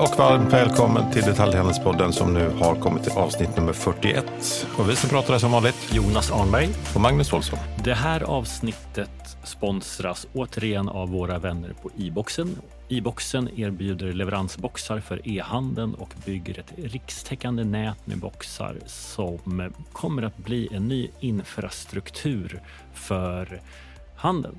och varmt välkommen till Detaljhandelspodden som nu har kommit till avsnitt nummer 41. Och vi som pratar är som vanligt Jonas Arnberg. och Magnus Olsson. Det här avsnittet sponsras återigen av våra vänner på e-boxen. E-boxen erbjuder leveransboxar för e-handeln och bygger ett rikstäckande nät med boxar som kommer att bli en ny infrastruktur för handeln.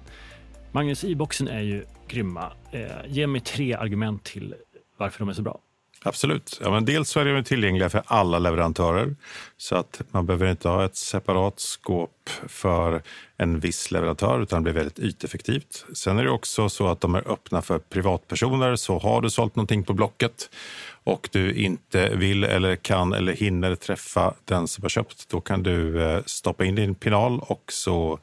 Magnus, e-boxen är ju grymma. Eh, ge mig tre argument till varför de är så bra. Absolut. Ja, men dels så är de tillgängliga för alla leverantörer så att man behöver inte ha ett separat skåp för en viss leverantör utan det blir väldigt yteffektivt. Sen är det också så att de är öppna för privatpersoner så har du sålt någonting på Blocket och du inte vill eller kan eller hinner träffa den som har köpt, då kan du eh, stoppa in din pinal och så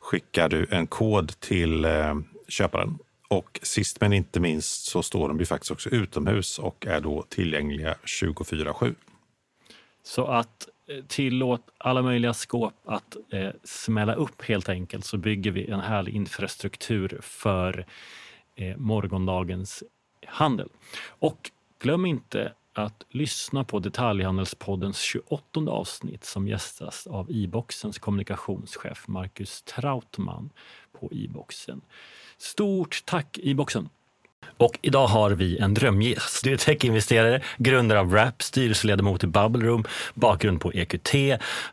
skickar du en kod till eh, köparen. Och sist men inte minst så står de ju faktiskt också utomhus och är då tillgängliga 24-7. Så att eh, tillåt alla möjliga skåp att eh, smälla upp helt enkelt så bygger vi en härlig infrastruktur för eh, morgondagens handel. Och glöm inte att lyssna på Detaljhandelspoddens 28 avsnitt som gästas av e-boxens kommunikationschef Marcus Trautman på e-boxen. Stort tack e-boxen! Och idag har vi en drömgäst. Du är techinvesterare, grundare av Wrap, styrelseledamot i Bubble Room, bakgrund på EQT,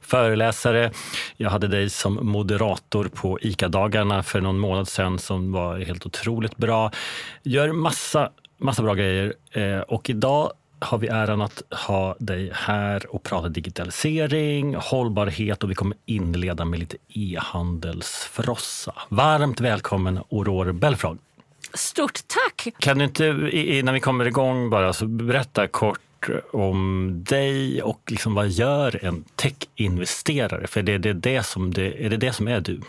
föreläsare. Jag hade dig som moderator på ICA-dagarna för någon månad sedan som var helt otroligt bra. Gör massa, massa bra grejer eh, och idag har vi äran att ha dig här och prata digitalisering, hållbarhet och vi kommer inleda med lite e-handelsfrossa. Varmt välkommen Aurore Belfrage. Stort tack! Kan du inte innan vi kommer igång bara så berätta kort om dig och liksom vad gör en tech-investerare? För det, det, är det som det, är det det som är du?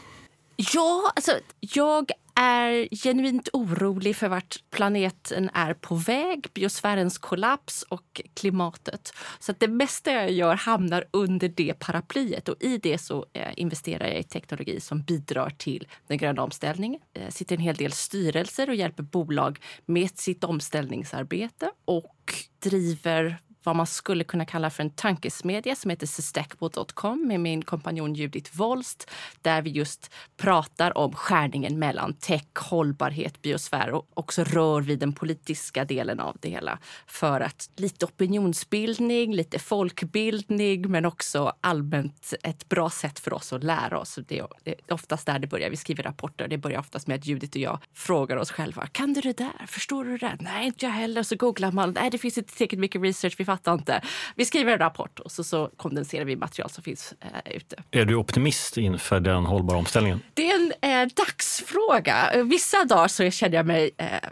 Ja, alltså, jag är genuint orolig för vart planeten är på väg, biosfärens kollaps och klimatet. Så att det mesta jag gör hamnar under det paraplyet och i det så eh, investerar jag i teknologi som bidrar till den gröna omställningen. Jag sitter i en hel del styrelser och hjälper bolag med sitt omställningsarbete och driver vad man skulle kunna kalla för en tankesmedja som heter sustackable.com med min kompanjon Judith Wolst där vi just pratar om skärningen mellan tech, hållbarhet, biosfär och också rör vid den politiska delen av det hela för att lite opinionsbildning, lite folkbildning men också allmänt ett bra sätt för oss att lära oss. Det är oftast där det börjar. Vi skriver rapporter. Det börjar oftast med att Judith och jag frågar oss själva. Kan du det där? Förstår du det där? Nej, inte jag heller. Så googlar man. Nej, det finns inte tillräckligt mycket research. Vi fattar inte. Vi skriver en rapport och så, så kondenserar vi material som finns eh, ute. Är du optimist inför den hållbara omställningen? Det är en eh, dagsfråga. Vissa dagar så känner jag mig eh,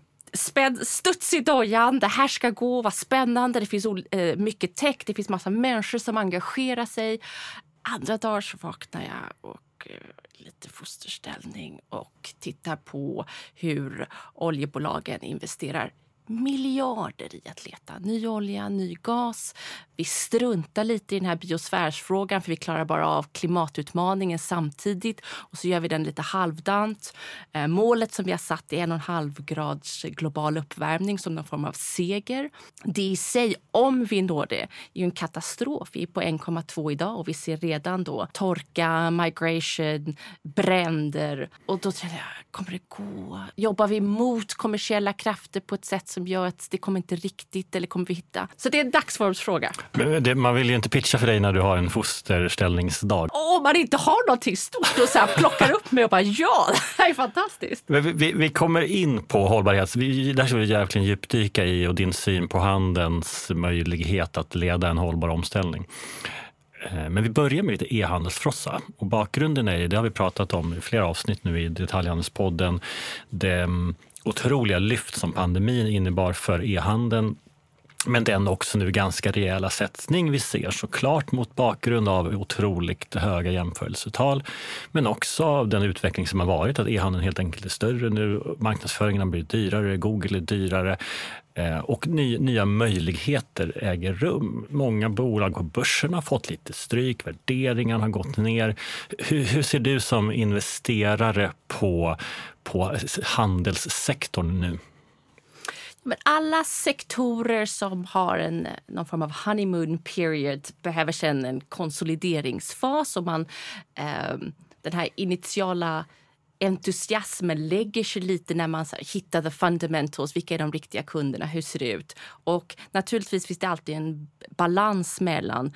studs i dojan. Det här ska gå, vad spännande. Det finns eh, mycket tech, det finns massa människor som engagerar sig. Andra dagar så vaknar jag och eh, lite fosterställning och tittar på hur oljebolagen investerar miljarder i att leta ny olja, ny gas. Vi struntar lite i den här biosfärsfrågan för vi klarar bara av klimatutmaningen samtidigt och så gör vi den lite halvdant. Eh, målet som vi har satt är en och en halv grads global uppvärmning som någon form av seger. Det i sig, om vi når det, är ju en katastrof. Vi är på 1,2 idag och vi ser redan då torka, migration, bränder. Och då tänker jag, kommer det gå? Jobbar vi mot kommersiella krafter på ett sätt som gör att det kommer inte riktigt eller kommer vi hitta? Så det är en dagsformsfråga. Det, man vill ju inte pitcha för dig när du har en fosterställningsdag. Om man inte har någonting stort och så här plockar upp mig och bara ja, det här är fantastiskt. Vi, vi, vi kommer in på hållbarhet. Vi, där ska vi verkligen djupdyka i och din syn på handelns möjlighet att leda en hållbar omställning. Eh, Men vi börjar med lite e-handelsfrossa. Och bakgrunden är, det har vi pratat om i flera avsnitt nu i Detaljhandelspodden, det otroliga lyft som pandemin innebar för e-handeln men den också nu ganska rejäla sättning vi ser såklart mot bakgrund av otroligt höga jämförelsetal. Men också av den utveckling som har varit, att e-handeln helt enkelt är större nu. Marknadsföringen har blivit dyrare, Google är dyrare eh, och ny, nya möjligheter äger rum. Många bolag på börsen har fått lite stryk, värderingarna har gått ner. Hur, hur ser du som investerare på, på handelssektorn nu? Men alla sektorer som har en, någon form av honeymoon period behöver sen en konsolideringsfas och man, eh, den här initiala entusiasmen lägger sig lite när man här, hittar the fundamentals. Vilka är de riktiga kunderna? Hur ser det ut? Och naturligtvis finns det alltid en balans mellan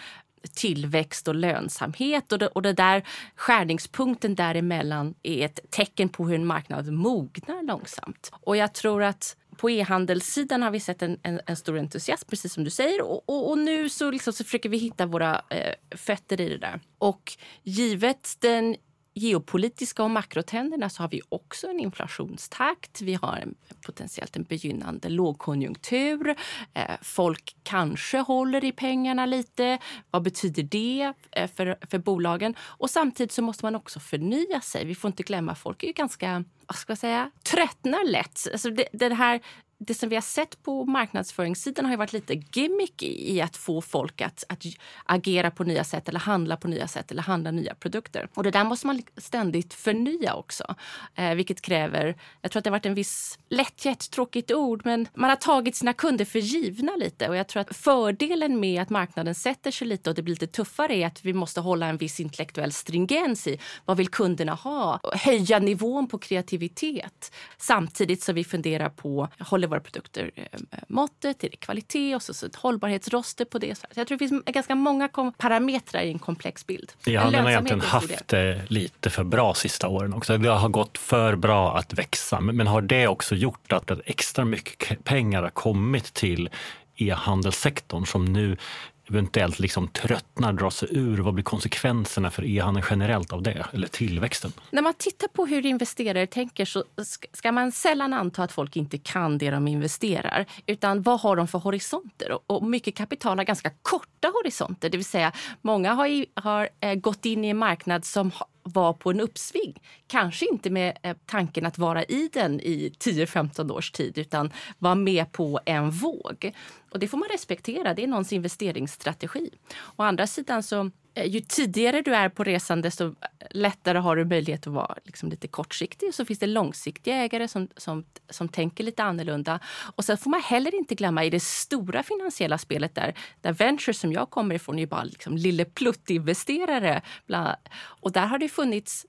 tillväxt och lönsamhet. Och det, och det där skärningspunkten däremellan är ett tecken på hur en marknad mognar långsamt. Och jag tror att på e-handelssidan har vi sett en, en, en, stor entusiasm, precis som du säger. Och, och, och nu så, liksom, så försöker vi hitta våra eh, fötter i det där. Och givet den geopolitiska och makrotrenderna så har vi också en inflationstakt. Vi har en, potentiellt en begynnande lågkonjunktur. Eh, folk kanske håller i pengarna lite. Vad betyder det eh, för, för bolagen? Och samtidigt så måste man också förnya sig. Vi får inte glömma, folk är ju ganska vad ska jag säga, tröttnar lätt. Alltså det, det här det som vi har sett på marknadsföringssidan har varit lite gimmick i att få folk att, att agera på nya sätt eller handla på nya sätt eller handla nya produkter. Och det där måste man ständigt förnya också, eh, vilket kräver, jag tror att det har varit en viss lättjett, tråkigt ord, men man har tagit sina kunder för givna lite och jag tror att fördelen med att marknaden sätter sig lite och det blir lite tuffare är att vi måste hålla en viss intellektuell stringens i vad vill kunderna ha? Höja nivån på kreativitet samtidigt som vi funderar på, håller våra produkter eh, måttet, är det kvalitet och så, så ett hållbarhetsroster på det. Så jag tror det finns ganska många parametrar i en komplex bild. Ja, den har egentligen haft det lite för bra sista åren också. Det har gått för bra att växa. Men har det också gjort att extra mycket pengar har kommit till e-handelssektorn som nu eventuellt liksom tröttnar, drar sig ur? Vad blir konsekvenserna för e-handeln generellt av det? Eller tillväxten? När man tittar på hur investerare tänker så ska man sällan anta att folk inte kan det de investerar. Utan vad har de för horisonter? Och mycket kapital har ganska korta horisonter. Det vill säga, många har, i, har eh, gått in i en marknad som var på en uppsving. Kanske inte med eh, tanken att vara i den i 10-15 års tid utan vara med på en våg. Och Det får man respektera. Det är någons strategi. Å andra sidan så eh, ju tidigare du är på resan desto lättare har du möjlighet att vara liksom lite kortsiktig. Så finns det långsiktiga ägare som, som, som tänker lite annorlunda. Och sen får man heller inte glömma i det stora finansiella spelet där, där Venture som jag kommer ifrån är ju bara liksom lille investerare Och där har det funnits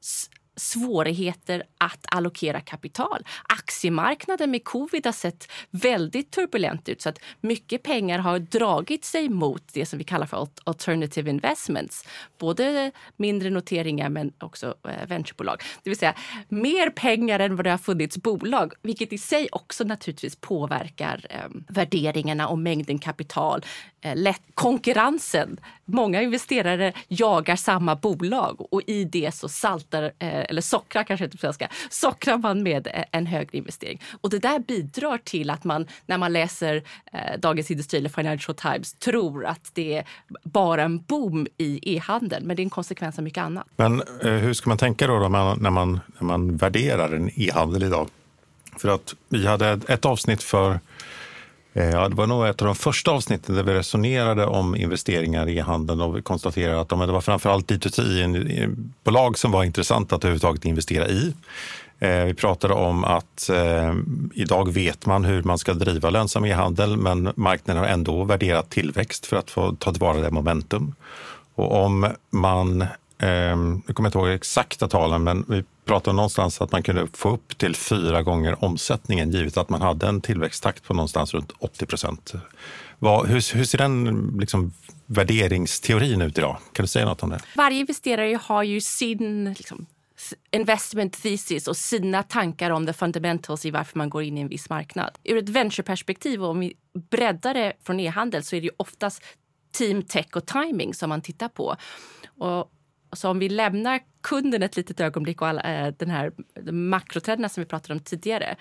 svårigheter att allokera kapital. Aktiemarknaden med covid har sett väldigt turbulent ut så att mycket pengar har dragit sig mot det som vi kallar för alternative investments. Både mindre noteringar men också eh, venturebolag. Det vill säga mer pengar än vad det har funnits bolag, vilket i sig också naturligtvis påverkar eh, värderingarna och mängden kapital. Eh, lätt, konkurrensen. Många investerare jagar samma bolag och i det så saltar eh, eller sockra kanske inte på svenska, sockrar man med eh, en högre investering. Och det där bidrar till att man när man läser eh, Dagens Industri eller Financial Times tror att det är bara en boom i e-handeln. Men det är en konsekvens av mycket annat. Men eh, hur ska man tänka då, då man, när, man, när man värderar en e-handel idag? För att vi hade ett avsnitt för Eh, ja, det var nog ett av de första avsnitten där vi resonerade om investeringar i handeln och vi konstaterade att det var framförallt D2C-bolag eh, som var intressanta att överhuvudtaget investera i. Eh, vi pratade om att eh, idag vet man hur man ska driva lönsam e-handel men marknaden har ändå värderat tillväxt för att få ta tillvara det momentum. Och om man jag kommer inte ihåg exakta talen, men vi pratade någonstans att man kunde få upp till fyra gånger omsättningen givet att man hade en tillväxttakt på någonstans runt 80 procent. Hur, hur ser den liksom, värderingsteorin ut idag? Kan du säga något om det? Varje investerare har ju sin liksom, investment thesis och sina tankar om the fundamentals i varför man går in i en viss marknad. Ur ett ventureperspektiv, om vi breddar det från e-handel så är det ju oftast team, tech och timing som man tittar på. Och så om vi lämnar kunden ett litet ögonblick och alla, eh, den här makrotrenderna som vi pratade om tidigare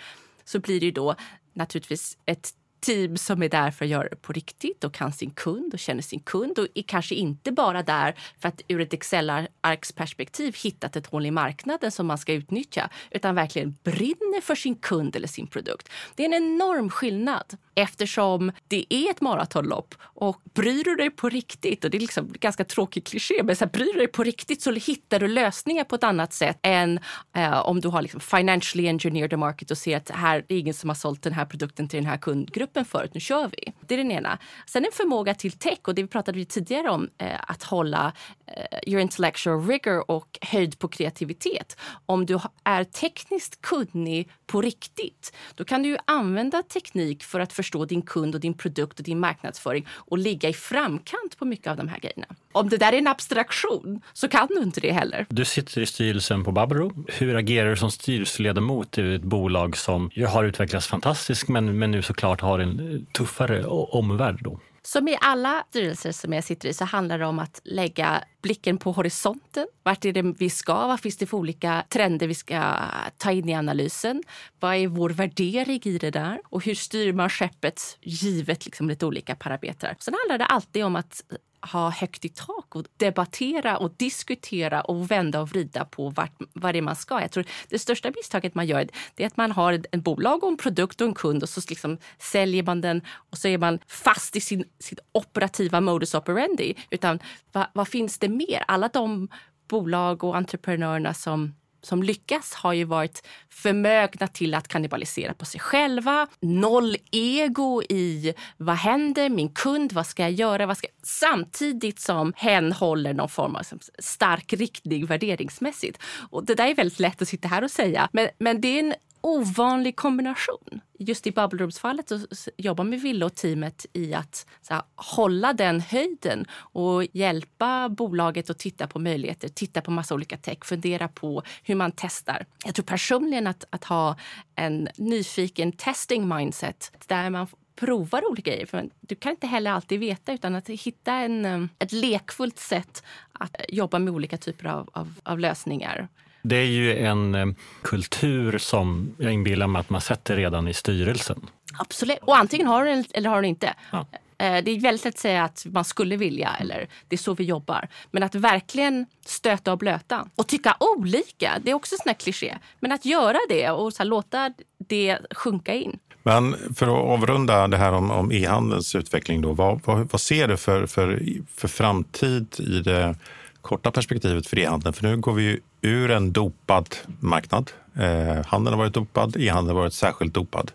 så blir det ju då naturligtvis ett team som är där för att göra det på riktigt och kan sin kund och känner sin kund och är kanske inte bara där för att ur ett Excel-arksperspektiv hittat ett hål i marknaden som man ska utnyttja utan verkligen brinner för sin kund eller sin produkt. Det är en enorm skillnad eftersom det är ett maratonlopp och bryr du dig på riktigt, och det är liksom ganska tråkig kliché, men så här, bryr du dig på riktigt så hittar du lösningar på ett annat sätt än eh, om du har liksom financially engineered the market och ser att här, det är ingen som har sålt den här produkten till den här kundgruppen förut, nu kör vi. Det är den ena. Sen en förmåga till tech och det vi pratade tidigare om, eh, att hålla eh, your intellectual rigor och höjd på kreativitet. Om du är tekniskt kunnig på riktigt, då kan du använda teknik för att förstå din kund och din produkt och din marknadsföring och ligga i framkant på mycket av de här grejerna. Om det där är en abstraktion så kan du inte det heller. Du sitter i styrelsen på Babro. Hur agerar du som styrelseledamot i ett bolag som har utvecklats fantastiskt men, men nu såklart har en tuffare omvärld? Då? Som i alla styrelser som jag sitter i så handlar det om att lägga blicken på horisonten. Vart är det vi ska? Vad finns det för olika trender vi ska ta in i analysen? Vad är vår värdering i det där? Och hur styr man skeppet givet liksom lite olika parametrar? Sen handlar det alltid om att ha högt i tak och debattera och diskutera och vända och vrida på vart, vad det är man ska. Jag tror det största misstaget man gör är att man har en bolag och en produkt och en kund och så liksom säljer man den och så är man fast i sin, sin operativa modus operandi. Utan vad, vad finns det mer? Alla de bolag och entreprenörerna som som lyckas har ju varit förmögna till att kannibalisera på sig själva. Noll ego i vad händer, min kund, vad ska jag göra? Vad ska... Samtidigt som hen håller någon form av stark riktning värderingsmässigt. Och det där är väldigt lätt att sitta här och säga, men, men det är en ovanlig kombination. Just i Bubble Rooms-fallet så jobbar med Villa och teamet i att här, hålla den höjden och hjälpa bolaget att titta på möjligheter, titta på massa olika tech, fundera på hur man testar. Jag tror personligen att, att ha en nyfiken testing mindset där man provar olika grejer. För du kan inte heller alltid veta utan att hitta en, eh, ett lekfullt sätt att eh, jobba med olika typer av, av, av lösningar. Det är ju en eh, kultur som jag inbillar mig att man sätter redan i styrelsen. Absolut. Och antingen har du den eller har du inte. Ja. Eh, det är väldigt lätt att säga att man skulle vilja eller det är så vi jobbar. Men att verkligen stöta och blöta och tycka olika, det är också en sån kliché. Men att göra det och så låta det sjunka in. Men för att avrunda det här om, om e-handelns utveckling, då, vad, vad, vad ser du för, för, för framtid i det korta perspektivet för e-handeln? För nu går vi ur en dopad marknad. Eh, handeln har varit dopad, e-handeln har varit särskilt dopad.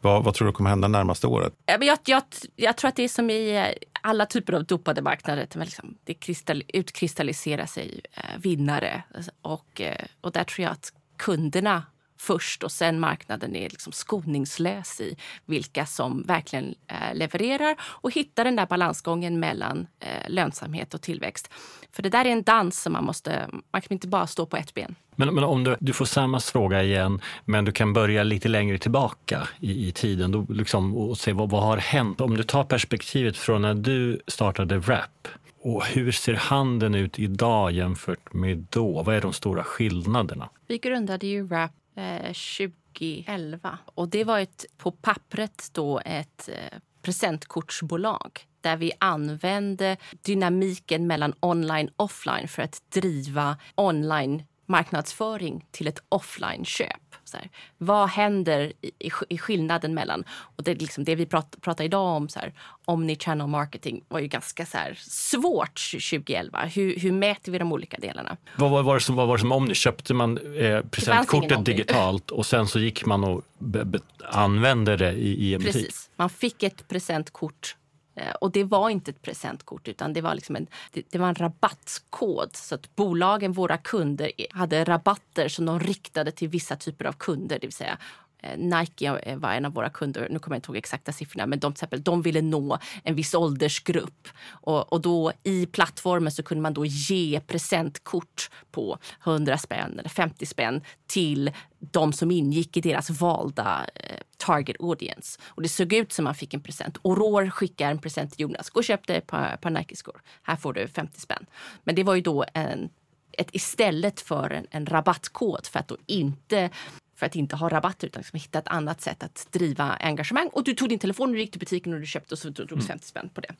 Vad, vad tror du kommer hända närmaste året? Jag, jag, jag, tror att det är som i eh, alla typer av dopade marknader. Liksom, det kristall, utkristalliserar sig eh, vinnare. Och, eh, och där tror jag att kunderna först och sen marknaden är liksom skoningslös i vilka som verkligen eh, levererar och hittar den där balansgången mellan eh, lönsamhet och tillväxt. För det där är en dans som man måste, man kan inte bara stå på ett ben. Men, men om du, du får samma fråga igen, men du kan börja lite längre tillbaka i, i tiden då, liksom, och se vad, vad har hänt? Om du tar perspektivet från när du startade Wrap, och hur ser handeln ut idag jämfört med då? Vad är de stora skillnaderna? Vi grundade ju Wrap Eh, 2011. Och det var ett, på pappret då ett eh, presentkortsbolag där vi använde dynamiken mellan online och offline för att driva online marknadsföring till ett offline-köp. Så här, vad händer i, i, skillnaden mellan... Och det, liksom det vi pratar, pratar idag om, så här, omni-channel marketing, var ju ganska så här, svårt 2011. Hur, hur mäter vi de olika delarna? Vad var, var, det, som, vad var det som Omni? Köpte man eh, presentkortet digitalt och sen så gick man och be, be, använde det i, i en butik? Precis. Man fick ett presentkort Eh, och det var inte ett presentkort utan det var, liksom en, det, det, var en rabattkod. Så att bolagen, våra kunder, hade rabatter som de riktade till vissa typer av kunder. Det vill säga Eh, Nike var en av våra kunder, nu kommer jag inte ihåg exakta siffrorna, men de, till exempel, de ville nå en viss åldersgrupp. Och, och då i plattformen så kunde man då ge presentkort på 100 spänn eller 50 spänn till de som ingick i deras valda eh, target audience. Och det såg ut som man fick en present. Aurore skickar en present till Jonas. Gå och köp dig ett par, par Nike-skor. Här får du 50 spänn. Men det var ju då en, ett istället för en, en rabattkod för att då inte för att inte ha rabatter utan liksom hitta ett annat sätt att driva engagemang. Och du tog din telefon, du gick till butiken och du köpte och så drogs mm. 50 spänn på det.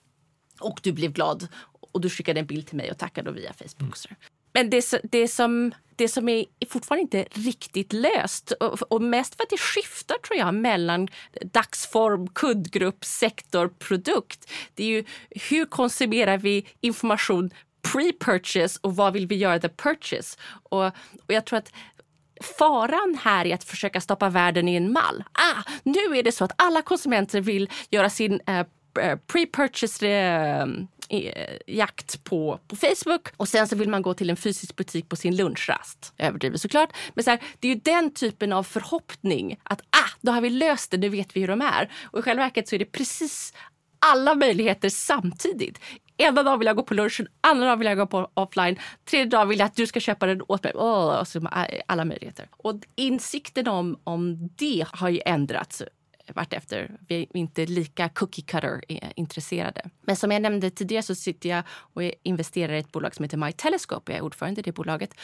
Och du blev glad och du skickade en bild till mig och tackade via Facebook. Mm. Men det, det, som, det som är fortfarande inte riktigt löst och, och mest för att det skiftar tror jag mellan dagsform, kundgrupp, sektor, produkt. Det är ju hur konsumerar vi information pre-purchase och vad vill vi göra the purchase? Och, och jag tror att faran här är att försöka stoppa världen i en mall. Ah, nu är det så att alla konsumenter vill göra sin eh, eh pre-purchase eh, eh, jakt på, på Facebook och sen så vill man gå till en fysisk butik på sin lunchrast. Överdrivet såklart. Men så här, det är ju den typen av förhoppning att ah, då har vi löst det, nu vet vi hur de är. Och i själva verket så är det precis alla möjligheter samtidigt. Ena dagen vill jag gå på lunchen, andra dagen vill jag gå på offline, tredje dagen vill jag att du ska köpa den åt mig. Oh, alla möjligheter. Och insikten om, om det har ju ändrats vartefter. Vi är inte lika cookie cutter eh, intresserade. Men som jag nämnde tidigare så sitter jag och investerar i ett bolag som heter My Telescope. Jag är ordförande i det bolaget.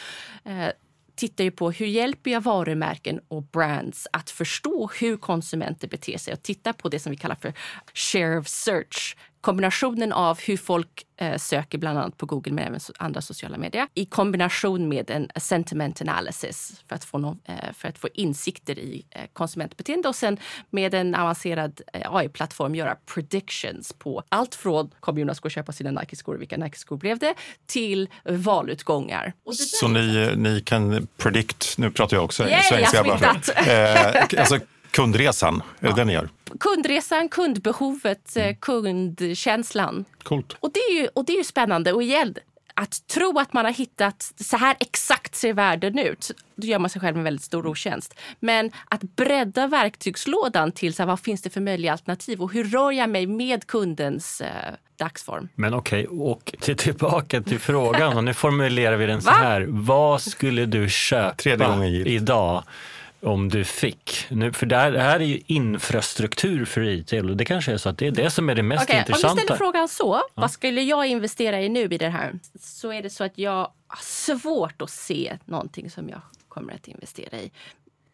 Eh, tittar ju på hur hjälper jag varumärken och brands att förstå hur konsumenter beter sig och titta på det som vi kallar för share of search kombinationen av hur folk eh, söker bland annat på Google men även andra sociala medier i kombination med en sentiment analysis för att få, no, eh, för att få insikter i eh, konsumentbeteende och sen med en avancerad eh, AI-plattform göra predictions på allt från kommer Jonas gå och köpa sina Nike-skor, vilka Nike-skor blev det, till valutgångar. Så ni, ni kan predict, nu pratar jag också yeah, svenska. Jag eh, alltså, Kundresan, är det ja. den ni gör? Kundresan, kundbehovet, mm. kundkänslan. Coolt. Och det är ju, och det är ju spännande. Och igen, att tro att man har hittat så här exakt ser världen ut, då gör man sig själv en väldigt stor otjänst. Men att bredda verktygslådan till så här, vad finns det för möjliga alternativ och hur rör jag mig med kundens eh, dagsform. Men okej, okay, och till, tillbaka till frågan. Och nu formulerar vi den så här. Vad skulle du köpa idag om du fick. Nu, för det här, det här är ju infrastruktur för retail och det kanske är så att det är det som är det mest okay, intressanta. Om vi ställer frågan så, ja. vad skulle jag investera i nu i det här? Så är det så att jag har svårt att se någonting som jag kommer att investera i.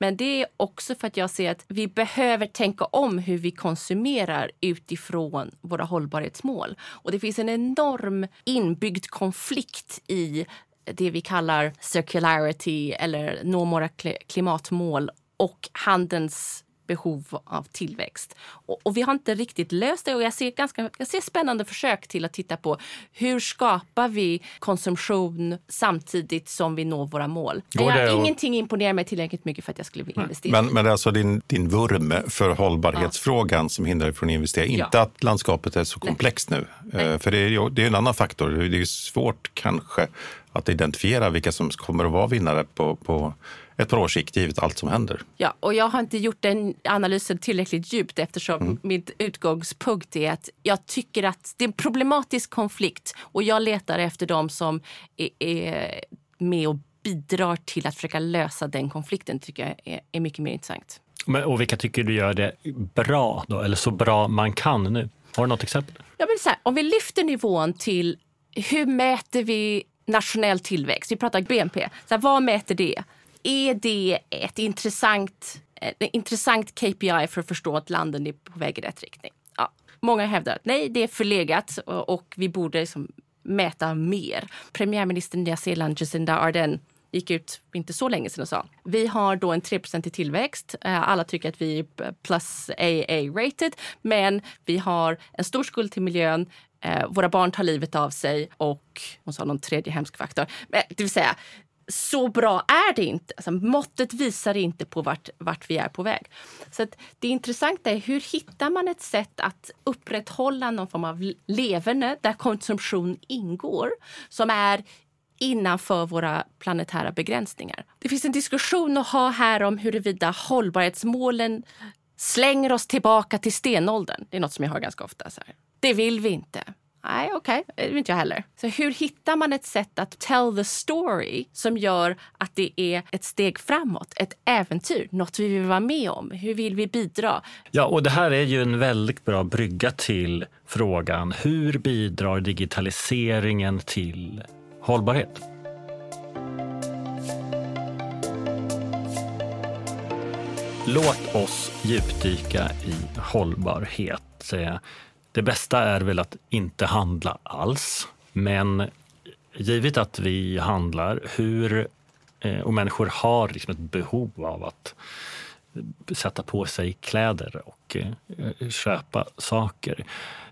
Men det är också för att jag ser att vi behöver tänka om hur vi konsumerar utifrån våra hållbarhetsmål. Och det finns en enorm inbyggd konflikt i det vi kallar circularity eller nå våra klimatmål och handelns behov av tillväxt. Och, och, vi har inte riktigt löst det och jag ser, ganska, jag ser spännande försök till att titta på hur skapar vi konsumtion samtidigt som vi når våra mål. Går jag, och... Ingenting imponerar mig tillräckligt mycket för att jag skulle vilja investera. Men, men det är alltså din, din vurm för hållbarhetsfrågan ja. som hindrar dig från att investera, inte ja. att landskapet är så komplext Nej. nu. Nej. För det är, det är en annan faktor. Det är svårt kanske att identifiera vilka som kommer att vara vinnare på, på ett par års sikt, givet allt som händer. Ja, och jag har inte gjort den analysen tillräckligt djupt eftersom mm. min utgångspunkt är att jag tycker att det är en problematisk konflikt och jag letar efter dem som är, är med och bidrar till att försöka lösa den konflikten tycker jag är, är mycket mer intressant. Men, och vilka tycker du gör det bra då, eller så bra man kan nu? Har du något exempel? Jag vill säga, om vi lyfter nivån till hur mäter vi nationell tillväxt? Vi pratar BNP. Så här, vad mäter det? Är det ett intressant, ett intressant KPI för att förstå att landet är på väg i rätt riktning? Ja. Många hävdar att nej, det är förlegat och, och vi borde liksom mäta mer. Premiärministern i Nya Zeeland, Jacinda Ardern, gick ut inte så länge sedan och sa vi har då en 3 i tillväxt. Eh, alla tycker att vi är plus AA-rated, men vi har en stor skuld till miljön. Eh, våra barn tar livet av sig och hon sa någon tredje hemsk faktor. Det vill säga, så bra är det inte. Alltså, måttet visar inte på vart, vart vi är på väg. Så det intressanta är hur hittar man ett sätt att upprätthålla någon form av leverne där konsumtion ingår som är innanför våra planetära begränsningar. Det finns en diskussion att ha här om huruvida hållbarhetsmålen slänger oss tillbaka till stenåldern. Det är något som jag hör ganska ofta. Så här. Det vill vi inte. Nej, okej. Okay. Det vill inte jag heller. Så hur hittar man ett sätt att tell the story som gör att det är ett steg framåt, ett äventyr, något vi vill vara med om? Hur vill vi bidra? Ja, och det här är ju en väldigt bra brygga till frågan hur bidrar digitaliseringen till hållbarhet? låt oss djupdyka i hållbarhet. Det bästa är väl att inte handla alls. Men givet att vi handlar, hur, eh, och människor har liksom ett behov av att sätta på sig kläder och eh, köpa saker.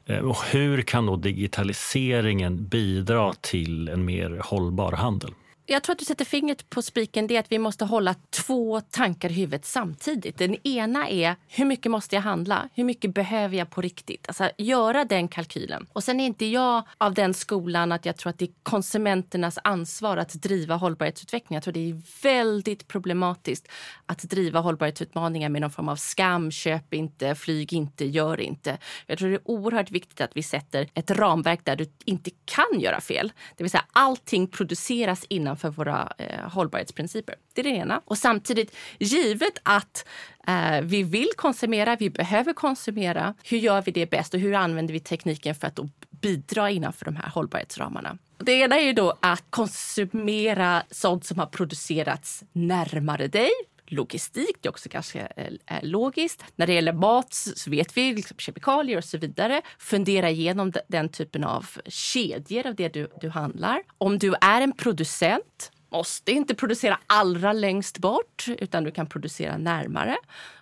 Eh, och hur kan då digitaliseringen bidra till en mer hållbar handel? Jag tror att du sätter fingret på spiken. Det är att vi måste hålla två tankar i huvudet samtidigt. Den ena är hur mycket måste jag handla? Hur mycket behöver jag på riktigt? Alltså göra den kalkylen. Och sen är inte jag av den skolan att jag tror att det är konsumenternas ansvar att driva hållbarhetsutveckling. Jag tror det är väldigt problematiskt att driva hållbarhetsutmaningar med någon form av skam, köp inte, flyg inte, gör inte. Jag tror det är oerhört viktigt att vi sätter ett ramverk där du inte kan göra fel. Det vill säga allting produceras innan för våra eh, hållbarhetsprinciper. Det är det ena. Och samtidigt, givet att eh, vi vill konsumera, vi behöver konsumera, hur gör vi det bäst och hur använder vi tekniken för att bidra innanför de här hållbarhetsramarna? Det ena är ju då att konsumera sånt som har producerats närmare dig, logistik. Det är också kanske är logiskt. När det gäller mat så vet vi liksom kemikalier och så vidare. Fundera igenom den typen av kedjor av det du, du handlar. Om du är en producent måste inte producera allra längst bort utan du kan producera närmare.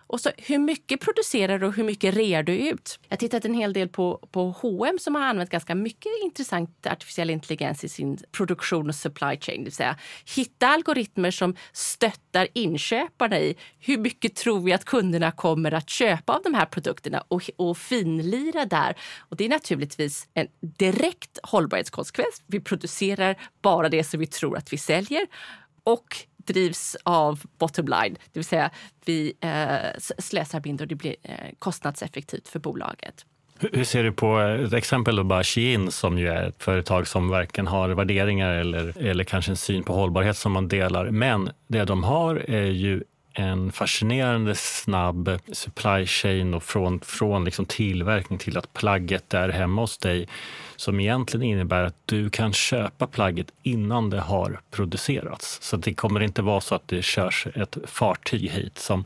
Och så hur mycket producerar du och hur mycket rear du ut? Jag har tittat en hel del på, på H&M som har använt ganska mycket intressant artificiell intelligens i sin produktion och supply chain. Det vill säga hitta algoritmer som stöttar inköparna i hur mycket tror vi att kunderna kommer att köpa av de här produkterna och, och finlira där. Och det är naturligtvis en direkt hållbarhetskonsekvens. Vi producerar bara det som vi tror att vi säljer. Och drivs av bottom line, det vill säga vi eh, slösar och det blir eh, kostnadseffektivt för bolaget. Hur ser du på eh, ett exempel då bara Shein som ju är ett företag som varken har värderingar eller, eller kanske en syn på hållbarhet som man delar. Men det de har är ju en fascinerande snabb supply chain och från, från liksom tillverkning till att plagget är hemma hos dig som egentligen innebär att du kan köpa plagget innan det har producerats. Så det kommer inte vara så att det körs ett fartyg hit som,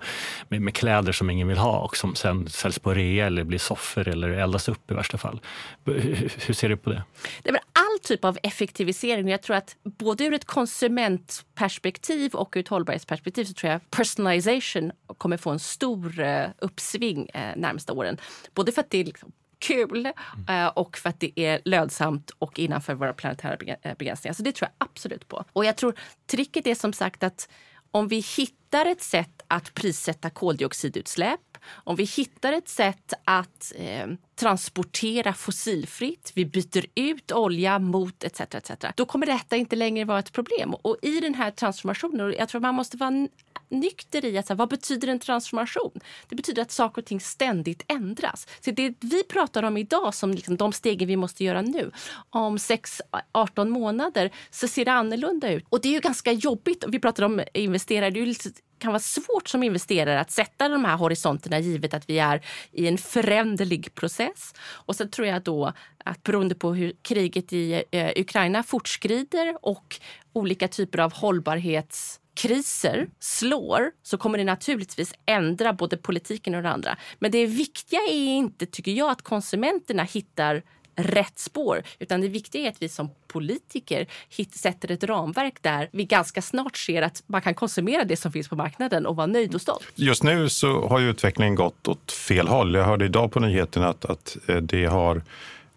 med, med kläder som ingen vill ha och som sen säljs på rea eller blir soffor eller eldas upp i värsta fall. Hur, hur ser du på det? det är all typ av effektivisering. Jag tror att både ur ett konsumentperspektiv och ur ett hållbarhetsperspektiv så tror jag personalization kommer få en stor eh, uppsving eh, närmsta åren. Både för att det är liksom kul eh, och för att det är lönsamt och innanför våra planetära eh, begränsningar. Så det tror jag absolut på. Och jag tror tricket är som sagt att om vi hittar ett sätt att prissätta koldioxidutsläpp, om vi hittar ett sätt att eh, transportera fossilfritt, vi byter ut olja mot etc. etc. Då kommer detta inte längre vara ett problem. Och i den här transformationen, jag tror man måste vara nykter i att så här, vad betyder en transformation? Det betyder att saker och ting ständigt ändras. Så det vi pratar om idag som liksom de stegen vi måste göra nu, om 6-18 månader så ser det annorlunda ut. Och det är ju ganska jobbigt. Vi pratar om investerare. Det är lite kan vara svårt som investerare att sätta de här horisonterna givet att vi är i en föränderlig process. Och sen tror jag då att beroende på hur kriget i eh, Ukraina fortskrider och olika typer av hållbarhets kriser slår så kommer det naturligtvis ändra både politiken och det andra. Men det viktiga är inte, tycker jag, att konsumenterna hittar rätt spår. Utan det viktiga är att vi som politiker sätter ett ramverk där vi ganska snart ser att man kan konsumera det som finns på marknaden och vara nöjd och stolt. Just nu så har ju utvecklingen gått åt fel håll. Jag hörde idag på nyheterna att, att eh, det har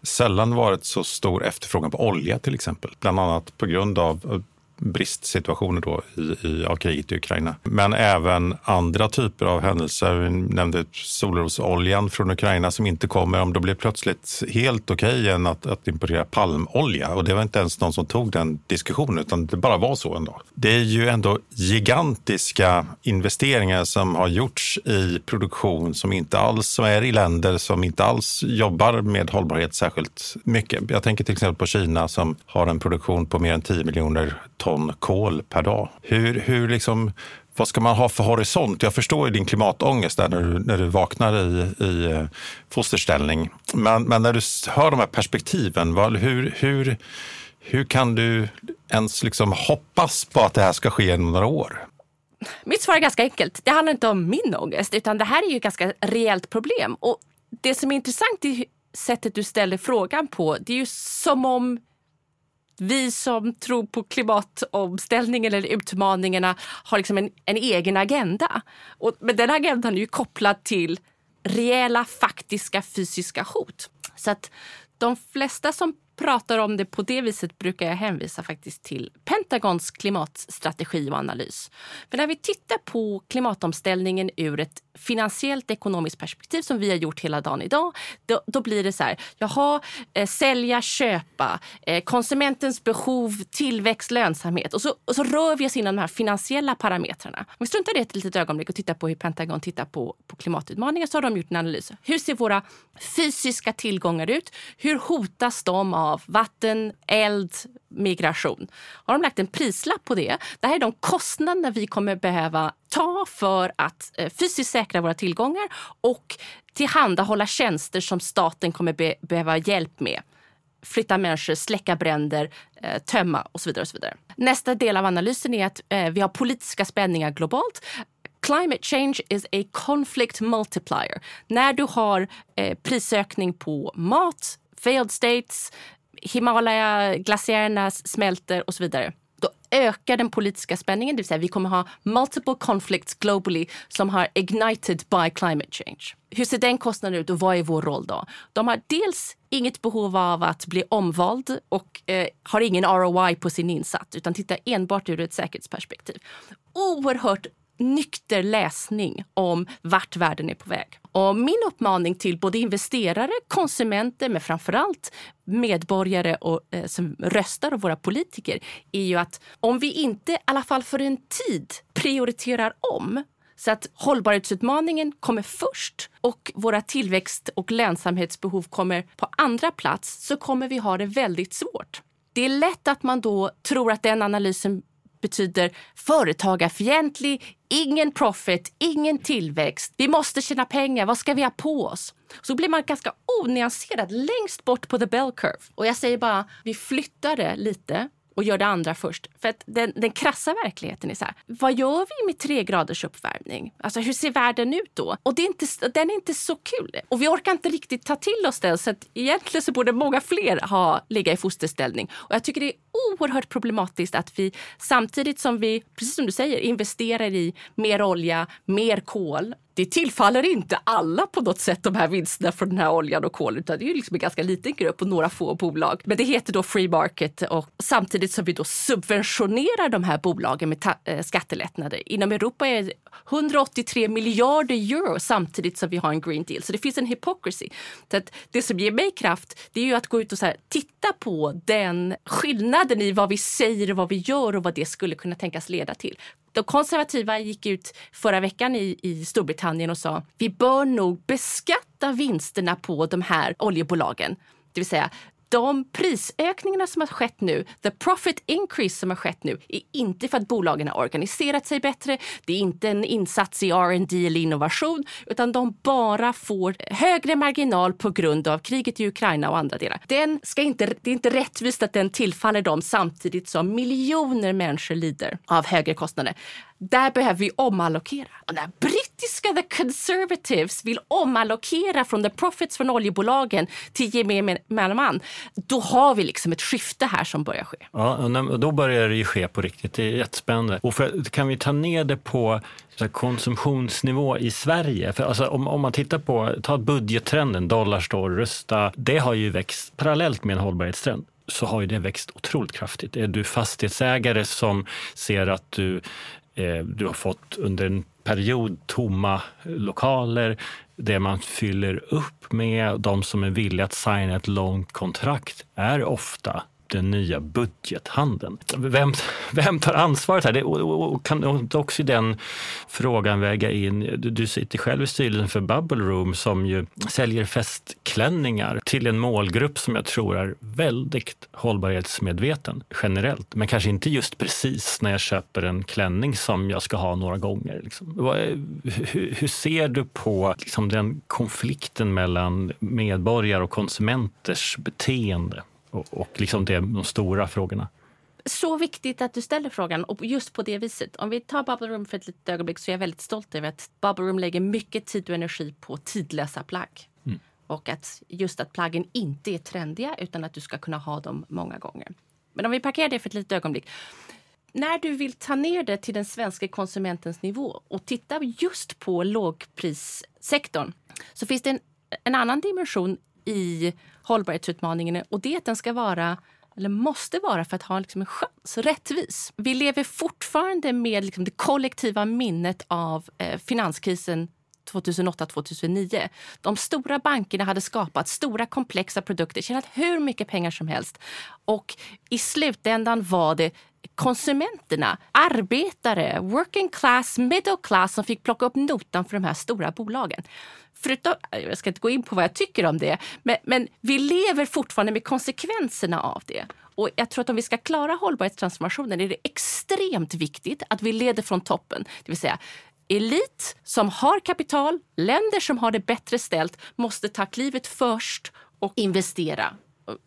sällan varit så stor efterfrågan på olja till exempel. Bland annat på grund av eh, bristsituationer då i, i, av kriget i Ukraina. Men även andra typer av händelser. Vi nämnde solrosoljan från Ukraina som inte kommer. Om det blir plötsligt helt okej okay igen att, att importera palmolja. Och det var inte ens någon som tog den diskussionen, utan det bara var så en dag. Det är ju ändå gigantiska investeringar som har gjorts i produktion som inte alls som är i länder som inte alls jobbar med hållbarhet särskilt mycket. Jag tänker till exempel på Kina som har en produktion på mer än 10 miljoner ton kol per dag. Hur, hur liksom, vad ska man ha för horisont? Jag förstår din klimatångest där när du, när du vaknar i, i eh, fosterställning. Men, men när du hör de här perspektiven, vad, hur, hur, hur kan du ens liksom hoppas på att det här ska ske inom några år? Mitt svar är ganska enkelt. Det handlar inte om min ångest, utan det här är ju ett ganska reellt problem. Och det som är intressant i sättet du ställer frågan på, det är ju som om vi som tror på klimatomställningen eller utmaningarna har liksom en, en egen agenda. Och, men den agendan är ju kopplad till reella, faktiska, fysiska hot. Så att de flesta som pratar om det på det viset brukar jag hänvisa faktiskt till Pentagons klimatstrategi och analys. För när vi tittar på klimatomställningen ur ett finansiellt ekonomiskt perspektiv som vi har gjort hela dagen idag, då, då blir det så här, jaha, eh, sälja, köpa, eh, konsumentens behov, tillväxt, lönsamhet och så, och så rör vi oss inom de här finansiella parametrarna. Om vi struntar i det ett litet ögonblick och tittar på hur Pentagon tittar på, på klimatutmaningar så har de gjort en analys. Hur ser våra fysiska tillgångar ut? Hur hotas de av vatten, eld, migration? Har de lagt en prislapp på det? Det här är de kostnader vi kommer behöva ta för att eh, fysiskt säkra våra tillgångar och tillhandahålla tjänster som staten kommer be behöva hjälp med flytta människor, släcka bränder, eh, tömma och så vidare. och så vidare. Nästa del av analysen är att eh, vi har politiska spänningar globalt. Climate change is a conflict multiplier. När du har eh, prisökning på mat, failed states, Himalaya-glaciärerna smälter och så vidare då ökar den politiska spänningen. Det vill säga vi kommer ha multiple conflicts globally som har ignited by climate change. Hur ser den kostnaden ut och vad är vår roll då? De har dels inget behov av att bli omvald och eh, har ingen ROI på sin insats utan tittar enbart ur ett säkerhetsperspektiv. Oerhört nykter läsning om vart världen är på väg. Och min uppmaning till både investerare, konsumenter men framförallt medborgare och, eh, som röstar och våra politiker är ju att om vi inte, i alla fall för en tid, prioriterar om så att hållbarhetsutmaningen kommer först och våra tillväxt och lönsamhetsbehov kommer på andra plats så kommer vi ha det väldigt svårt. Det är lätt att man då tror att den analysen betyder företagarfientlig, ingen profit, ingen tillväxt. Vi måste tjäna pengar, vad ska vi ha på oss? Så blir man ganska onyanserad längst bort på the bell curve. Och jag säger bara, vi flyttar det lite och gör det andra först. För att den, den krassa verkligheten är så här, vad gör vi med tre graders uppvärmning? Alltså hur ser världen ut då? Och det är inte, den är inte så kul. Och vi orkar inte riktigt ta till oss den. Så att egentligen så borde många fler ha ligga i fosterställning. Och jag tycker det är oerhört problematiskt att vi samtidigt som vi, precis som du säger, investerar i mer olja, mer kol det tillfaller inte alla på något sätt de här vinsterna från den här oljan och kolet. utan det är liksom en ganska liten grupp och några få bolag. Men det heter då free market och samtidigt som vi då subventionerar de här bolagen med äh, skattelättnader. Inom Europa är det 183 miljarder euro samtidigt som vi har en green deal. Så det finns en hypocrisy. Så att det som ger mig kraft det är ju att gå ut och så här, titta på den skillnaden i vad vi säger och vad vi gör och vad det skulle kunna tänkas leda till de konservativa gick ut förra veckan i, i Storbritannien och sa vi bör nog beskatta vinsterna på de här oljebolagen. Det vill säga de prisökningarna som har skett nu, the profit increase som har skett nu, är inte för att bolagen har organiserat sig bättre. Det är inte en insats i R&D eller innovation, utan de bara får högre marginal på grund av kriget i Ukraina och andra delar. Den ska inte, det är inte rättvist att den tillfaller dem samtidigt som miljoner människor lider av högre kostnader. Där behöver vi omallokera. Och när brittiska The Conservatives vill omallokera från the profits från oljebolagen till gemene man, då har vi liksom ett skifte här som börjar ske. Ja, då börjar det ju ske på riktigt. Det är jättespännande. Och för, kan vi ta ner det på konsumtionsnivå i Sverige. För alltså, om, om man tittar på ta budgettrenden, dollar står rusta, det har ju växt parallellt med en hållbarhetstrend så har ju det växt otroligt kraftigt. Är du fastighetsägare som ser att du Eh, du har fått under en period tomma lokaler. Det man fyller upp med, de som är villiga att signa ett långt kontrakt, är ofta den nya budgethandeln. Vem, vem tar ansvaret här? Det, och, och, kan också i den frågan väga in, du, du sitter själv i styrelsen för Bubble Room som ju säljer festklänningar till en målgrupp som jag tror är väldigt hållbarhetsmedveten generellt. Men kanske inte just precis när jag köper en klänning som jag ska ha några gånger. Liksom. Hur, hur, ser du på liksom, den konflikten mellan medborgare och konsumenters beteende? Och, och liksom det, de stora frågorna? Så viktigt att du ställer frågan och just på det viset. Om vi tar Bubble Room för ett litet ögonblick så är jag väldigt stolt över att Bubble Room lägger mycket tid och energi på tidlösa plagg. Mm. Och att just att plaggen inte är trendiga utan att du ska kunna ha dem många gånger. Men om vi parkerar det för ett litet ögonblick. När du vill ta ner det till den svenska konsumentens nivå och titta just på lågprissektorn så finns det en, en annan dimension i hållbarhetsutmaningen och det är att den ska vara eller måste vara för att ha liksom en chans, rättvis. Vi lever fortfarande med liksom det kollektiva minnet av eh, finanskrisen 2008-2009. De stora bankerna hade skapat stora komplexa produkter, tjänat hur mycket pengar som helst. Och i slutändan var det konsumenterna, arbetare, working class, middle class som fick plocka upp notan för de här stora bolagen. Förutom, eh, jag ska inte gå in på vad jag tycker om det, men, men vi lever fortfarande med konsekvenserna av det. Och jag tror att om vi ska klara hållbarhetstransformationen är det extremt viktigt att vi leder från toppen. Det vill säga elit som har kapital, länder som har det bättre ställt måste ta klivet först och investera.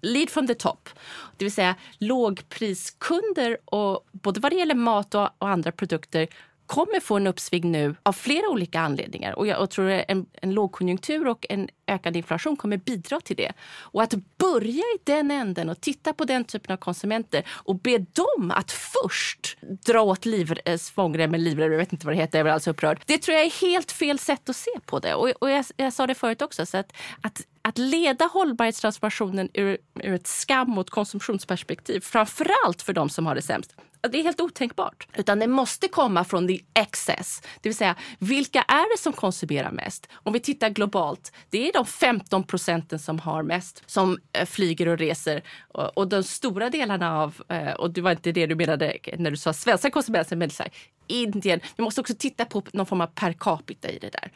Lead from the top. Det vill säga lågpriskunder, och både vad det gäller mat och, och andra produkter kommer få en uppsving nu av flera olika anledningar. Och jag tror att en, en lågkonjunktur och en ökad inflation kommer bidra till det. Och att börja i den änden och titta på den typen av konsumenter och be dem att först dra åt eh, svångremmen, livrem, jag vet inte vad det heter, jag blir alltså upprörd. Det tror jag är helt fel sätt att se på det. Och, och jag, jag sa det förut också, så att, att att leda hållbarhetstransformationen ur, ur ett skam och ett konsumtionsperspektiv, framförallt för de som har det sämst, det är helt otänkbart. Utan det måste komma från the excess. Det vill säga, vilka är det som konsumerar mest? Om vi tittar globalt, det är de 15 procenten som har mest, som eh, flyger och reser. Och, och de stora delarna av, eh, och det var inte det du menade när du sa svenska konsumenter, men så här, Indien. Vi måste också titta på någon form av per capita i det där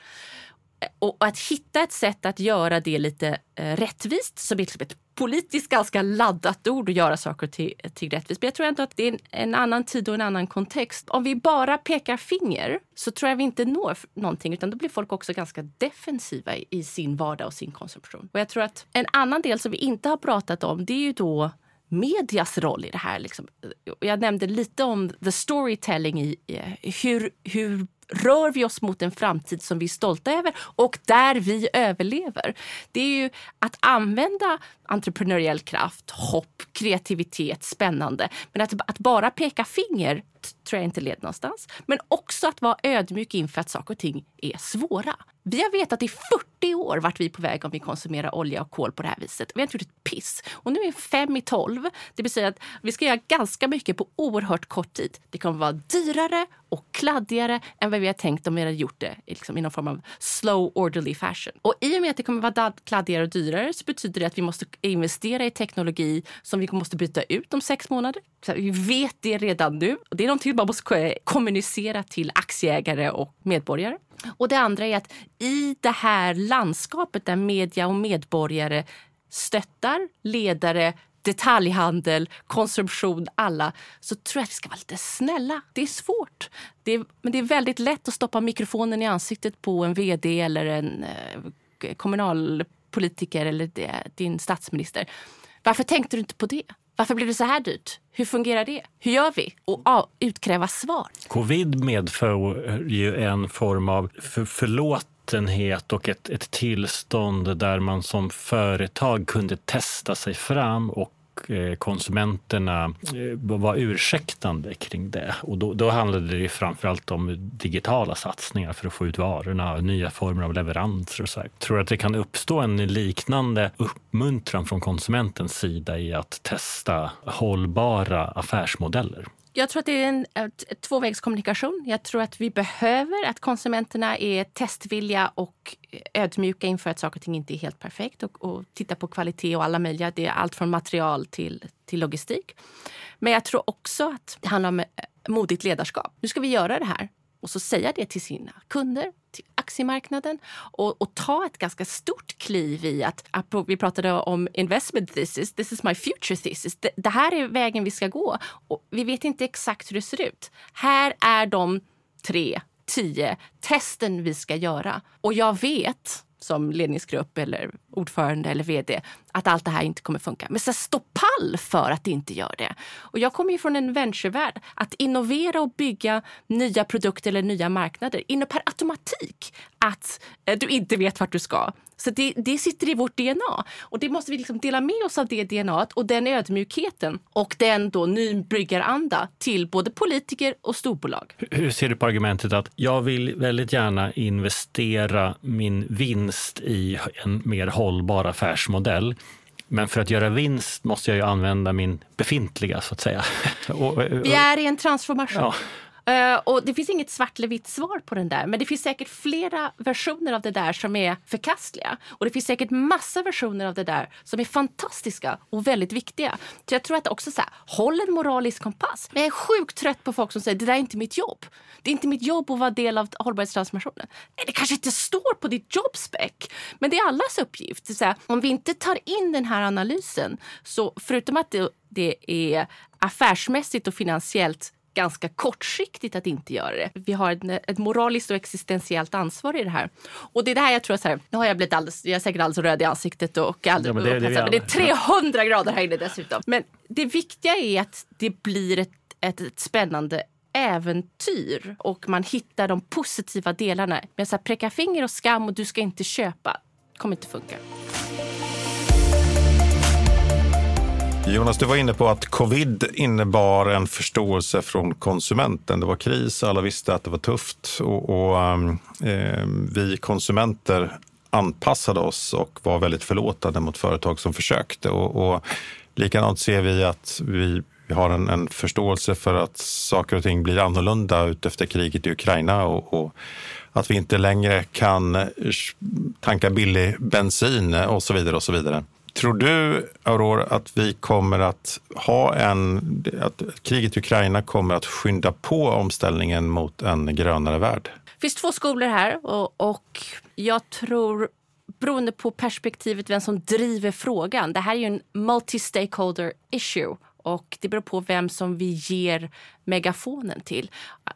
eh, och att hitta ett sätt att göra det lite eh, rättvist, som är liksom ett politiskt ganska laddat ord att göra saker till, till rättvist. Men jag tror ändå att det är en, en, annan tid och en annan kontext. Om vi bara pekar finger så tror jag vi inte når någonting utan då blir folk också ganska defensiva i, i sin vardag och sin konsumtion. Och jag tror att en annan del som vi inte har pratat om det är ju då medias roll i det här. Liksom. Jag nämnde lite om the storytelling i i hur, hur rör vi oss mot en framtid som vi är stolta över och där vi överlever. Det är ju att använda entreprenöriell kraft, hopp, kreativitet, spännande. Men att, att bara peka finger tror jag inte leder någonstans. Men också att vara ödmjuk inför att saker och ting är svåra. Vi har vetat i 40 år vart vi är på väg om vi konsumerar olja och kol på det här viset. Vi har inte gjort ett piss. Och nu är fem i tolv. Det betyder att vi ska göra ganska mycket på oerhört kort tid. Det kommer vara dyrare och kladdigare än vad vi har tänkt om vi hade gjort det liksom, i någon form av slow orderly fashion. Och i och med att det kommer vara kladdigare och dyrare så betyder det att vi måste investera i teknologi som vi måste byta ut om sex månader. Så vi vet det redan nu. Och det är någonting man måste kommunicera till aktieägare och medborgare. Och det andra är att i det här landskapet där media och medborgare stöttar ledare, detaljhandel, konsumtion, alla, så tror jag att vi ska vara lite snälla. Det är svårt. Det är, men det är väldigt lätt att stoppa mikrofonen i ansiktet på en vd eller en eh, kommunalpolitiker eller det, din statsminister. Varför tänkte du inte på det? Varför blev det så här dyrt? Hur fungerar det? Hur gör vi? Och ja, utkräva svar. Covid medför ju en form av för förlåtenhet och ett, ett tillstånd där man som företag kunde testa sig fram och Eh, konsumenterna eh, var ursäktande kring det. Och då, då handlade det framförallt om digitala satsningar för att få ut varorna, nya former av leveranser och så. Här. Jag tror att det kan uppstå en liknande uppmuntran från konsumentens sida i att testa hållbara affärsmodeller. Jag tror att det är en tvåvägskommunikation. Jag tror att vi behöver att konsumenterna är testvilliga och ödmjuka inför att saker och ting inte är helt perfekt och, och titta på kvalitet och alla möjliga. Det är allt från material till, till logistik. Men jag tror också att det handlar om eh, modigt ledarskap. Nu ska vi göra det här och så säga det till sina kunder, till aktiemarknaden och, och, ta ett ganska stort kliv i att, vi pratade om investment thesis, this is my future thesis. Det, det, här är vägen vi ska gå och vi vet inte exakt hur det ser ut. Här är de tre, tio testen vi ska göra och jag vet som ledningsgrupp eller ordförande eller vd att allt det här inte kommer funka. Men så stå pall för att det inte gör det. Och jag kommer ju från en venturevärld. Att innovera och bygga nya produkter eller nya marknader innebär per automatik att eh, du inte vet vart du ska. Så det, det sitter i vårt DNA och det måste vi liksom dela med oss av det DNA och den ödmjukheten och den då nybryggaranda till både politiker och storbolag. Hur ser du på argumentet att jag vill väldigt gärna investera min vinst i en mer hållbar affärsmodell. Men för att göra vinst måste jag ju använda min befintliga, så att säga. Vi är i en transformation. Ja. Uh, och Det finns inget svart eller vitt svar på den där, men det finns säkert flera versioner av det där som är förkastliga. Och det finns säkert massa versioner av det där som är fantastiska och väldigt viktiga. Så jag tror att också så här, håll en moralisk kompass. Men jag är sjukt trött på folk som säger det där är inte mitt jobb. Det är inte mitt jobb att vara del av hållbarhetstransformationen. Nej, det kanske inte står på ditt jobbspec, men det är allas uppgift. Så här, om vi inte tar in den här analysen, så förutom att det, det är affärsmässigt och finansiellt ganska kortsiktigt att inte göra det. Vi har ett, ett moraliskt och existentiellt ansvar i det här. Och det är det här jag tror, så här, nu har jag blivit alldeles, jag är säkert alldeles röd i ansiktet och alldeles, ja, men det, det, men det är 300 grader här inne dessutom. Men det viktiga är att det blir ett, ett, ett spännande äventyr och man hittar de positiva delarna. Men så här, präcka finger och skam och du ska inte köpa kommer inte funka. Jonas, du var inne på att covid innebar en förståelse från konsumenten. Det var kris, alla visste att det var tufft och, och eh, vi konsumenter anpassade oss och var väldigt förlåtande mot företag som försökte. Och, och likadant ser vi att vi, vi har en, en, förståelse för att saker och ting blir annorlunda utefter kriget i Ukraina och, och att vi inte längre kan eh, tanka billig bensin eh, och så vidare och så vidare. Tror du, Aurora, att vi kommer att ha en... att kriget i Ukraina kommer att skynda på omställningen mot en grönare värld? Det finns två skolor här och, och jag tror beroende på perspektivet vem som driver frågan. Det här är ju en multi-stakeholder issue och det beror på vem som vi ger megafonen till.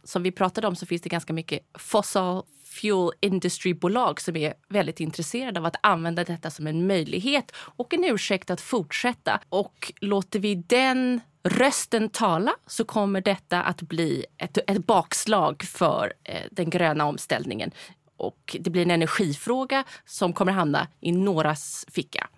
Som vi pratade om så finns det ganska mycket fossil fuel industry-bolag som är väldigt intresserade av att använda detta som en möjlighet och en ursäkt att fortsätta. Och låter vi den rösten tala så kommer detta att bli ett, ett bakslag för eh, den gröna omställningen. Och det blir en energifråga som kommer hamna i någras ficka.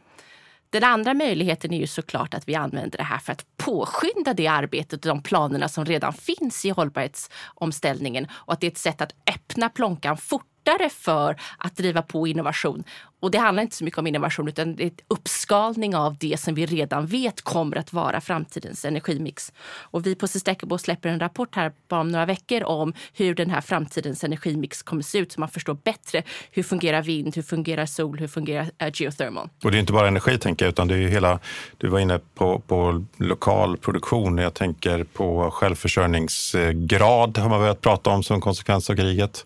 Den andra möjligheten är ju såklart att vi använder det här för att påskynda det arbetet och de planerna som redan finns i hållbarhetsomställningen och att det är ett sätt att öppna plånkan fort fortare för att driva på innovation. Och det handlar inte så mycket om innovation utan det är ett uppskalning av det som vi redan vet kommer att vara framtidens energimix. Och vi på Sustainable släpper en rapport här bara om några veckor om hur den här framtidens energimix kommer se ut så man förstår bättre hur fungerar vind, hur fungerar sol, hur fungerar uh, geothermal. Och det är inte bara energi tänker jag utan det är hela, du var inne på, på lokal produktion. Jag tänker på självförsörjningsgrad har man börjat prata om som konsekvens av kriget.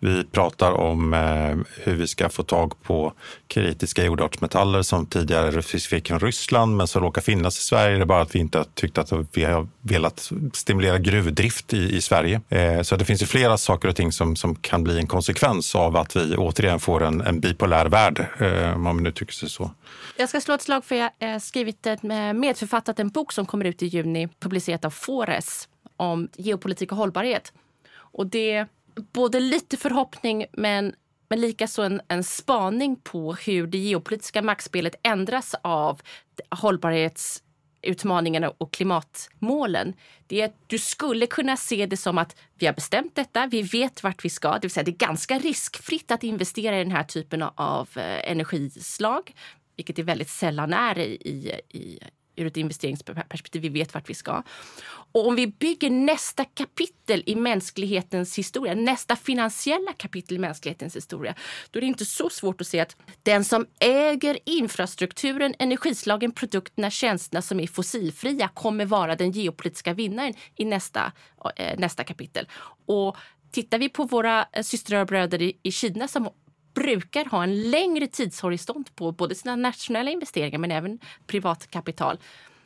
Vi pratar om eh, hur vi ska få tag på kritiska jordartsmetaller som tidigare fick från Ryssland men som råkar finnas i Sverige. Det är bara att vi inte har tyckt att vi har velat stimulera gruvdrift i, i Sverige. Eh, så det finns ju flera saker och ting som, som kan bli en konsekvens av att vi återigen får en, en bipolär värld, eh, om man nu tycker sig så. Jag ska slå ett slag för jag har skrivit ett, eh, medförfattat en bok som kommer ut i juni, publicerat av Fores, om geopolitik och hållbarhet. Och det både lite förhoppning men, men likaså en, en spaning på hur det geopolitiska maktspelet ändras av hållbarhetsutmaningarna och klimatmålen. Det är att du skulle kunna se det som att vi har bestämt detta, vi vet vart vi ska. Det vill säga det är ganska riskfritt att investera i den här typen av eh, energislag vilket det väldigt sällan är i, i, ur ett investeringsperspektiv. Vi vet vart vi ska. Och om vi bygger nästa kapitel i mänsklighetens historia, nästa finansiella kapitel i mänsklighetens historia, då är det inte så svårt att se att den som äger infrastrukturen, energislagen, produkterna, tjänsterna som är fossilfria kommer vara den geopolitiska vinnaren i nästa, eh, nästa kapitel. Och tittar vi på våra eh, systrar och bröder i, i Kina som brukar ha en längre tidshorisont på både sina nationella investeringar men även privat kapital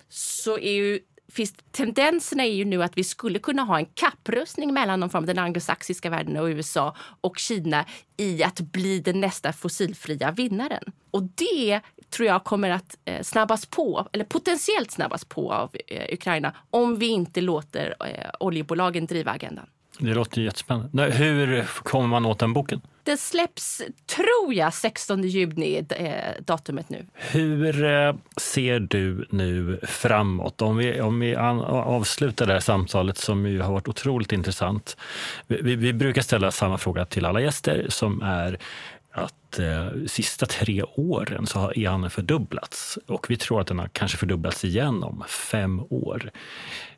så är ju finns, tendenserna är ju nu att vi skulle kunna ha en kapprustning mellan någon form, den anglosaxiska världen och USA och Kina i att bli den nästa fossilfria vinnaren. Och det tror jag kommer att eh, snabbas på, eller potentiellt snabbas på av eh, Ukraina om vi inte låter eh, oljebolagen driva agendan. Det låter jättespännande. Hur kommer man åt den boken? Den släpps, tror jag, 16 juni, datumet nu. Hur ser du nu framåt? Om vi, om vi avslutar det här samtalet som ju har varit otroligt intressant. Vi, vi brukar ställa samma fråga till alla gäster som är att eh, sista tre åren så har e-handeln fördubblats och vi tror att den har kanske fördubblats igen om fem år.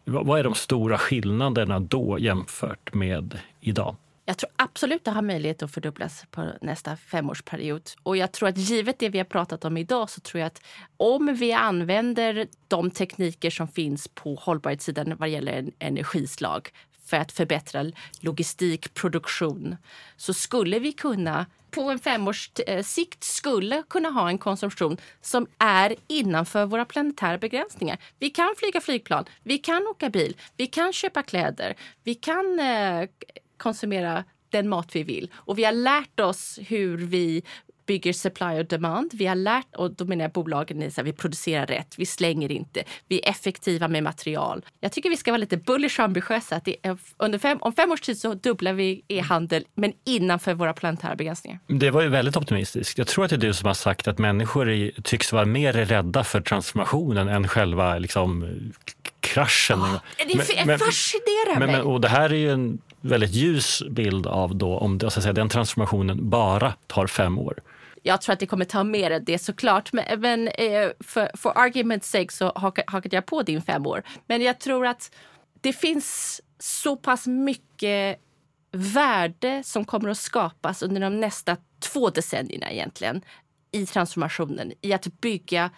Vad är de stora skillnaderna då jämfört med idag? Jag tror absolut att det har möjlighet att fördubblas på nästa femårsperiod. Och jag tror att givet det vi har pratat om idag så tror jag att om vi använder de tekniker som finns på hållbarhetssidan vad gäller energislag för att förbättra logistik, produktion, så skulle vi kunna på en femårs eh, sikt skulle kunna ha en konsumtion som är innanför våra planetära begränsningar. Vi kan flyga flygplan, vi kan åka bil, vi kan köpa kläder, vi kan eh, konsumera den mat vi vill. Och vi har lärt oss hur vi bygger supply och demand. Vi har lärt, och då menar jag bolagen, här, vi producerar rätt, vi slänger inte, vi är effektiva med material. Jag tycker vi ska vara lite bullish och ambitiösa. Att är, under fem, om fem års tid så dubblar vi e-handel, men innanför våra planetära begränsningar. Det var ju väldigt optimistiskt. Jag tror att det är du som har sagt att människor är, tycks vara mer rädda för transformationen än själva liksom, kraschen. Oh, det men, fascinerar men, mig. Men, och det här är ju en väldigt ljus bild av då, om det, så säga, den transformationen bara tar fem år. Jag tror att det kommer ta mer än det såklart. Men, men eh, för, för argument's sake så hakade jag på din fem år. Men jag tror att det finns så pass mycket värde som kommer att skapas under de nästa två decennierna egentligen i transformationen, i att bygga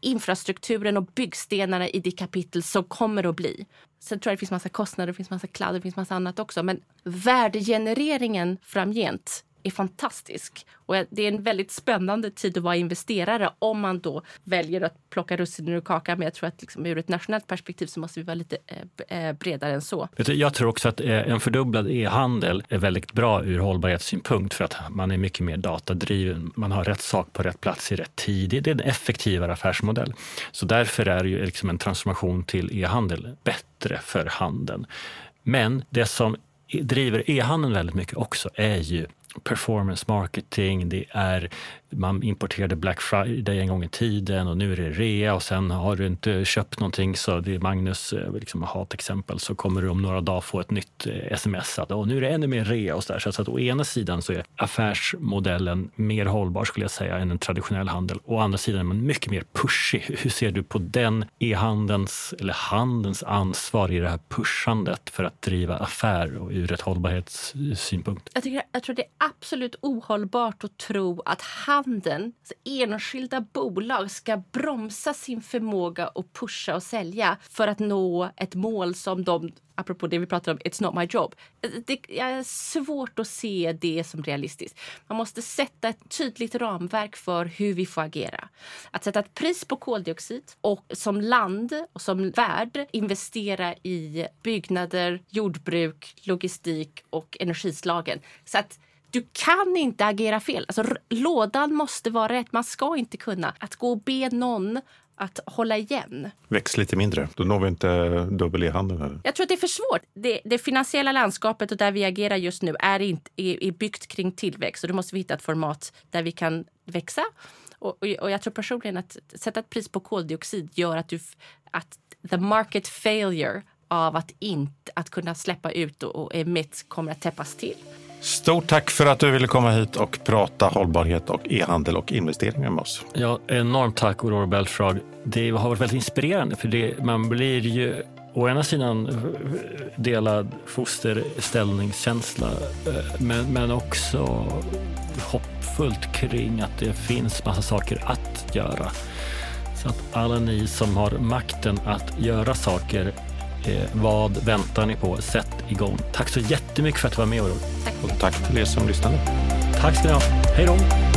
infrastrukturen och byggstenarna i det kapitel som kommer att bli. Sen tror jag det finns massa kostnader, det finns massa kladd, det finns massa annat också. Men värdegenereringen framgent är fantastisk. Och det är en väldigt spännande tid att vara investerare om man då väljer att plocka russinen ur kakan. Men jag tror att liksom, ur ett nationellt perspektiv så måste vi vara lite eh, eh, bredare än så. Jag tror också att eh, en fördubblad e-handel är väldigt bra ur hållbarhetssynpunkt för att man är mycket mer datadriven. Man har rätt sak på rätt plats i rätt tid. Det är en effektivare affärsmodell. Så därför är ju liksom en transformation till e-handel bättre för handeln. Men det som driver e-handeln väldigt mycket också är ju performance marketing, det är man importerade Black Friday en gång i tiden och nu är det rea och sen har du inte köpt någonting så det är Magnus eh, liksom, hatexempel så kommer du om några dagar få ett nytt eh, sms att nu är det ännu mer rea och så där. Så att å ena sidan så är affärsmodellen mer hållbar skulle jag säga än en traditionell handel. Å andra sidan är man mycket mer pushig. Hur ser du på den e-handelns eller handelns ansvar i det här pushandet för att driva affär och ur ett hållbarhetssynpunkt? Jag, tycker, jag tror det är absolut ohållbart att tro att handeln, alltså enskilda bolag ska bromsa sin förmåga att pusha och sälja för att nå ett mål som de, apropå det vi pratade om, it's not my job. Det är svårt att se det som realistiskt. Man måste sätta ett tydligt ramverk för hur vi får agera. Att sätta ett pris på koldioxid och som land och som värld investera i byggnader, jordbruk, logistik och energislagen. Så att du kan inte agera fel. Alltså, lådan måste vara rätt. Man ska inte kunna. Att gå och be någon att hålla igen. Väx lite mindre, då når vi inte dubbel e-handel. Jag tror att det är för svårt. Det, det, finansiella landskapet och där vi agerar just nu är, inte, är, är byggt kring tillväxt. Och då måste vi hitta ett format där vi kan växa. Och, och, och jag tror personligen att sätta ett pris på koldioxid gör att, du, att the market failure av att inte att kunna släppa ut och, och emit kommer att täppas till. Stort tack för att du ville komma hit och prata hållbarhet och e-handel och investeringar med oss. Ja, enormt tack Aurora Belfrage. Det har varit väldigt inspirerande för det, man blir ju å ena sidan delad fosterställningskänsla eh, men, men också hoppfullt kring att det finns massa saker att göra. Så att alla ni som har makten att göra saker vad väntar ni på? Sätt igång. Tack så jättemycket för att du var med Olof. Tack. Och tack till er som lyssnade. Tack ska ni ha. Hej då!